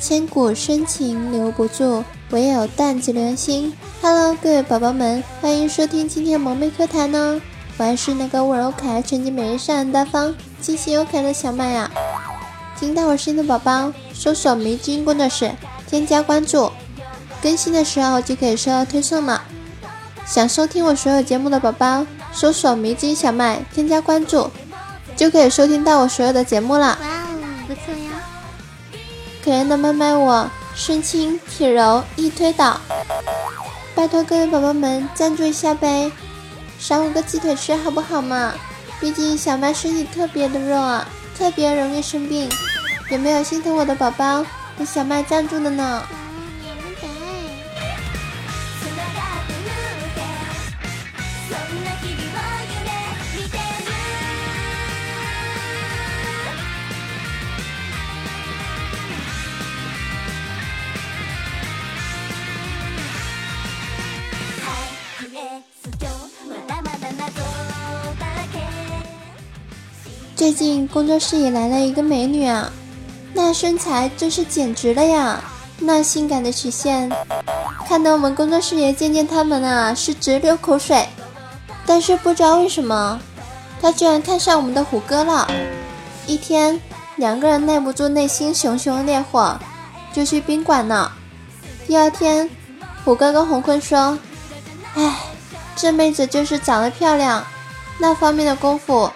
千古深情留不住，唯有淡紫流星。Hello，各位宝宝们，欢迎收听今天萌妹课堂呢。我还是那个温柔可爱、纯洁美丽、善良大方、清新又可爱的小麦呀。听到我声音的宝宝，搜索迷之音工作室，添加关注，更新的时候就可以收到推送了。想收听我所有节目的宝宝，搜索迷之音小麦，添加关注，就可以收听到我所有的节目了。哇哦，不错呀可怜的麦麦，我身轻体柔易推倒，拜托各位宝宝们赞助一下呗，赏我个鸡腿吃好不好嘛？毕竟小麦身体特别的弱，特别容易生病，有没有心疼我的宝宝给小麦赞助的呢？最近工作室也来了一个美女啊，那身材真是简直了呀，那性感的曲线，看得我们工作室也渐渐他们啊是直流口水。但是不知道为什么，她居然看上我们的虎哥了。一天，两个人耐不住内心熊熊烈火，就去宾馆了。第二天，虎哥跟红坤说：“哎，这妹子就是长得漂亮，那方面的功夫。”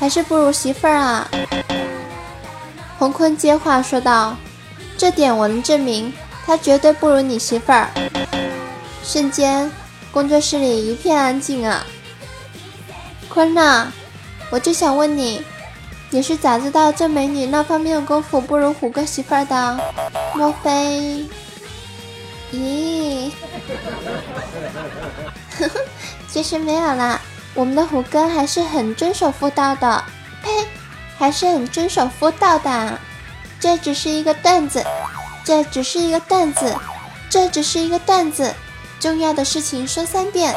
还是不如媳妇儿啊！洪坤接话说道：“这点我能证明，她绝对不如你媳妇儿。”瞬间，工作室里一片安静啊！坤呐，我就想问你，你是咋知道这美女那方面的功夫不如虎哥媳妇儿的？莫非……咦？呵 呵，其实没有啦。我们的虎哥还是很遵守妇道的，呸，还是很遵守妇道的。这只是一个段子，这只是一个段子，这只是一个段子。重要的事情说三遍。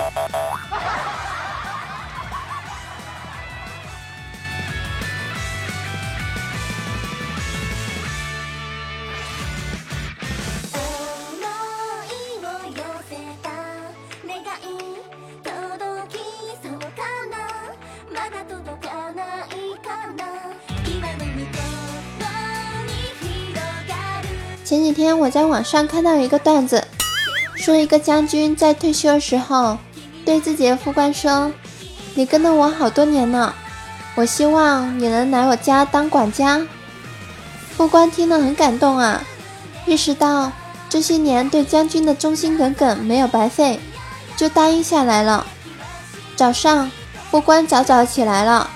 前几天我在网上看到一个段子，说一个将军在退休的时候对自己的副官说：“你跟了我好多年了，我希望你能来我家当管家。”副官听了很感动啊，意识到这些年对将军的忠心耿耿没有白费，就答应下来了。早上，副官早早起来了，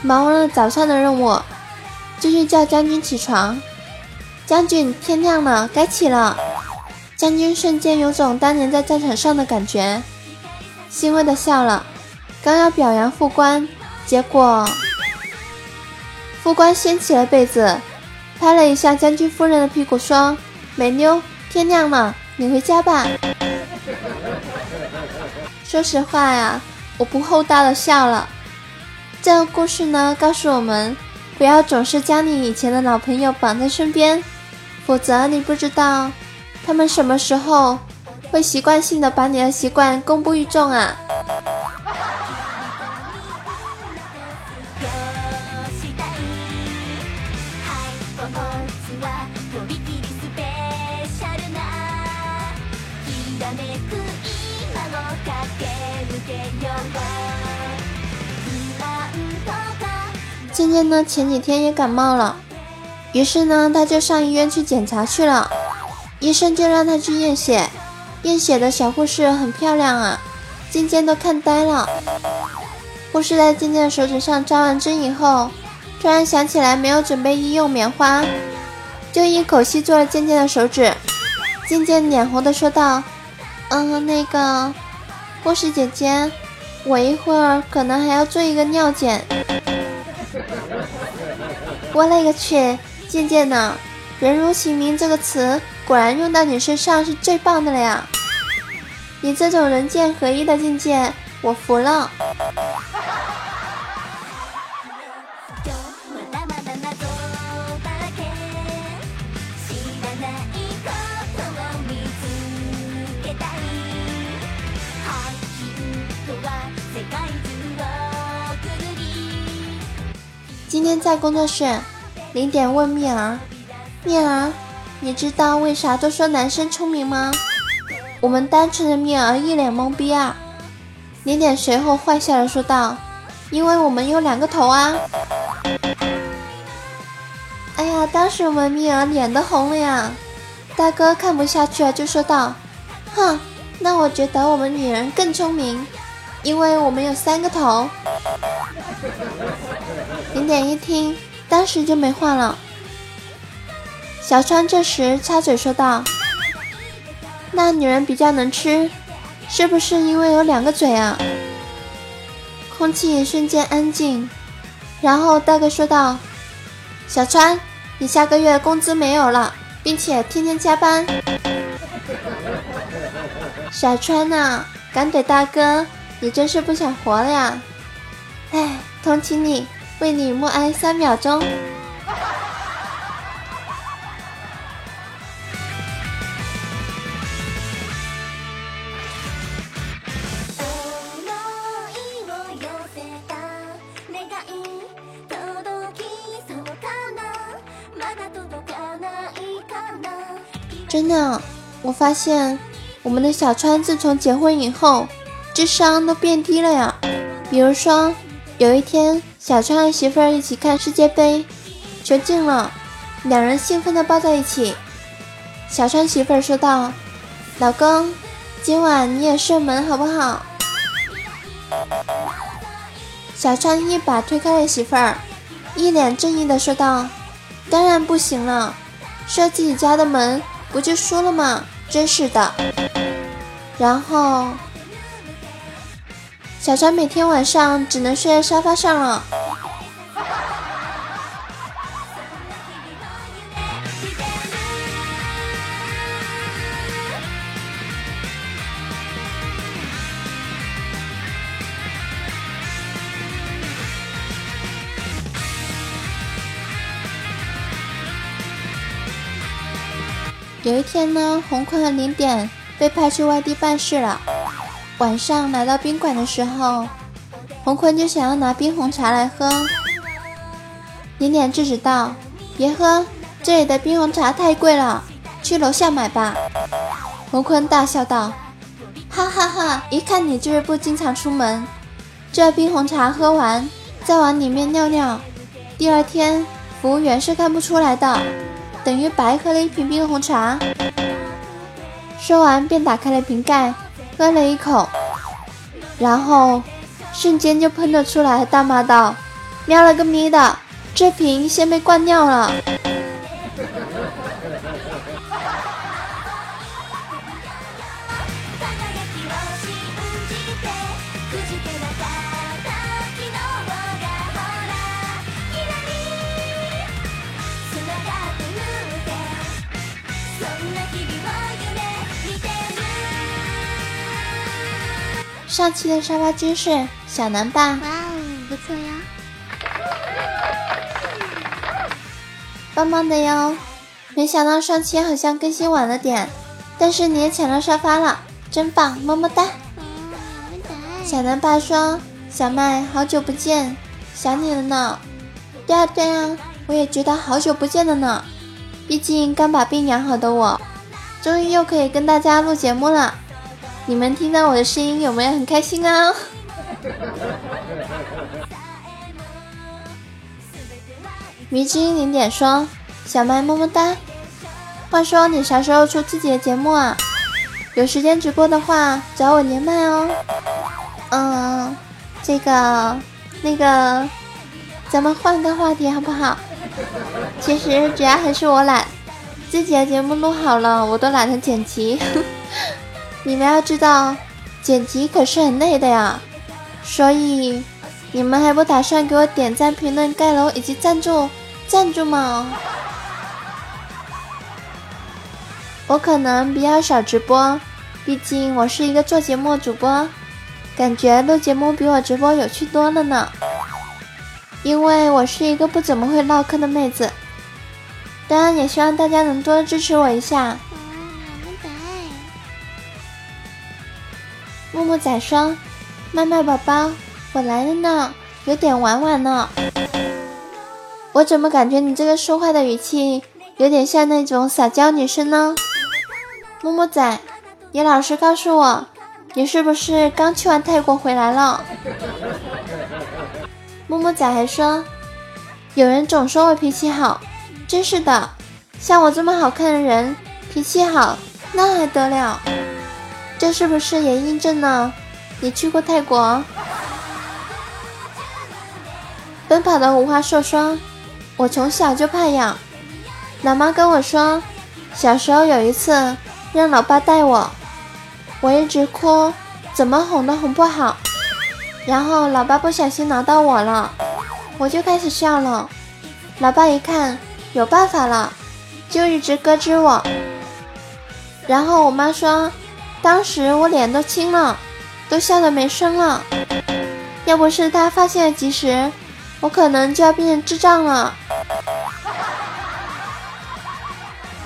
忙完了早上的任务，就去叫将军起床。将军，天亮了，该起了。将军瞬间有种当年在战场上的感觉，欣慰的笑了。刚要表扬副官，结果副官掀起了被子，拍了一下将军夫人的屁股，说：“美妞，天亮了，你回家吧。”说实话呀，我不厚道的笑了。这个故事呢，告诉我们，不要总是将你以前的老朋友绑在身边。否则你不知道，他们什么时候会习惯性的把你的习惯公布于众啊！渐渐呢，前几天也感冒了。于是呢，他就上医院去检查去了。医生就让他去验血，验血的小护士很漂亮啊，渐渐都看呆了。护士在渐渐的手指上扎完针以后，突然想起来没有准备医用棉花，就一口气做了渐渐的手指。渐渐脸红的说道：“嗯，那个护士姐姐，我一会儿可能还要做一个尿检。”我勒个去，渐渐呢，人如其名这个词果然用到你身上是最棒的了呀！你这种人剑合一的境界，我服了。今天在工作室，零点问蜜儿：“蜜儿，你知道为啥都说男生聪明吗？”我们单纯的蜜儿一脸懵逼啊！零点随后坏笑的说道：“因为我们有两个头啊！”哎呀，当时我们蜜儿脸都红了呀！大哥看不下去了，就说道：“哼，那我觉得我们女人更聪明，因为我们有三个头。”零点一听，当时就没话了。小川这时插嘴说道：“那女人比较能吃，是不是因为有两个嘴啊？”空气瞬间安静，然后大哥说道：“小川，你下个月工资没有了，并且天天加班。”小川呐，敢怼大哥，你真是不想活了呀！哎，同情你。为你默哀三秒钟。真的，我发现我们的小川自从结婚以后，智商都变低了呀。比如说，有一天。小川和媳妇儿一起看世界杯，球进了，两人兴奋地抱在一起。小川媳妇儿说道：“老公，今晚你也射门好不好？”小川一把推开了媳妇儿，一脸正义地说道：“当然不行了，射自己家的门不就输了吗？真是的。”然后。小川每天晚上只能睡在沙发上了。有一天呢，红坤和零点被派去外地办事了。晚上来到宾馆的时候，红坤就想要拿冰红茶来喝。点点制止道：“别喝，这里的冰红茶太贵了，去楼下买吧。”红坤大笑道：“哈哈哈，一看你就是不经常出门。这冰红茶喝完，再往里面尿尿，第二天服务员是看不出来的，等于白喝了一瓶冰红茶。”说完便打开了瓶盖。喝了一口，然后瞬间就喷了出来，大骂道：“喵了个咪的，这瓶先被灌尿了。”上期的沙发君是小南爸，哇哦，不错呀，棒棒的哟！没想到上期好像更新晚了点，但是你也抢到沙发了，真棒，么么哒！小南爸说：“小麦，好久不见，想你了呢。”对啊对啊，我也觉得好久不见了呢。毕竟刚把病养好的我，终于又可以跟大家录节目了。你们听到我的声音有没有很开心啊？迷之音零点说：“小麦么么哒。”话说你啥时候出自己的节目啊？有时间直播的话找我连麦哦。嗯，这个那个，咱们换个话题好不好？其实主要还是我懒，自己的节目录好了我都懒得剪辑。你们要知道，剪辑可是很累的呀，所以你们还不打算给我点赞、评论、盖楼以及赞助，赞助吗？我可能比较少直播，毕竟我是一个做节目主播，感觉录节目比我直播有趣多了呢。因为我是一个不怎么会唠嗑的妹子，当然也希望大家能多支持我一下。木仔说：“麦麦宝宝，我来了呢，有点晚晚呢。”我怎么感觉你这个说话的语气有点像那种撒娇女生呢？木木仔，你老实告诉我，你是不是刚去完泰国回来了？木木仔还说，有人总说我脾气好，真是的，像我这么好看的人，脾气好那还得了？这是不是也印证了你去过泰国？奔跑的五花兽说。我从小就怕痒，老妈跟我说，小时候有一次让老爸带我，我一直哭，怎么哄都哄不好，然后老爸不小心挠到我了，我就开始笑了，老爸一看有办法了，就一直咯吱我，然后我妈说，当时我脸都青了，都笑得没声了，要不是他发现的及时。我可能就要变成智障了。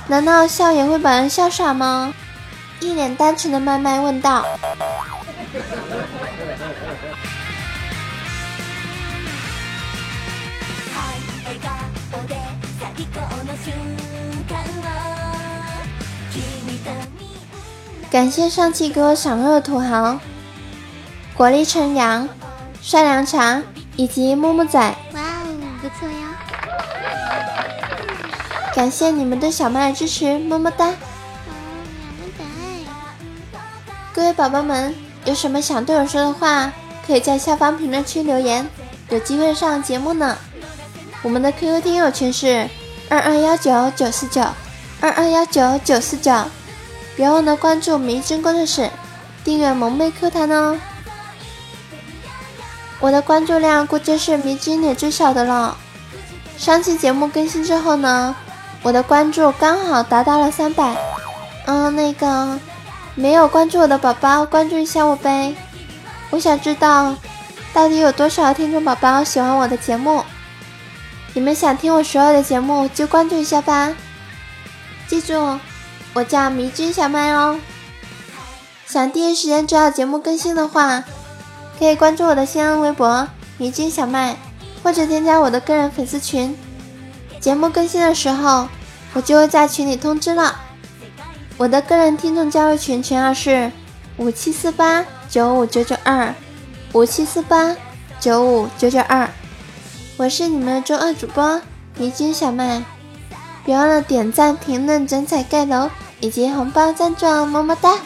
难道笑也会把人笑傻吗？一脸单纯的麦麦问道。感谢上期给我赏肉的土豪，果粒橙阳，帅凉茶。以及木木仔，哇哦，不错呀！感谢你们对小麦的支持，么么哒！各位宝宝们，有什么想对我说的话，可以在下方评论区留言，有机会上节目呢。我们的 QQ 听友群是二二幺九九四九二二幺九九四九，别忘了关注迷真工作室，订阅萌妹 Q 弹哦。我的关注量估计是迷之里最少的了。上期节目更新之后呢，我的关注刚好达到了三百。嗯，那个没有关注我的宝宝，关注一下我呗。我想知道到底有多少听众宝宝喜欢我的节目。你们想听我所有的节目就关注一下吧。记住，我叫迷之小麦哦。想第一时间知道节目更新的话。可以关注我的新浪微博“迷津小麦”，或者添加我的个人粉丝群。节目更新的时候，我就会在群里通知了。我的个人听众加入群群号是五七四八九五九九二五七四八九五九九二。我是你们的周二主播迷君小麦，别忘了点赞、评论、转载、盖楼以及红包赞助哦，么么哒！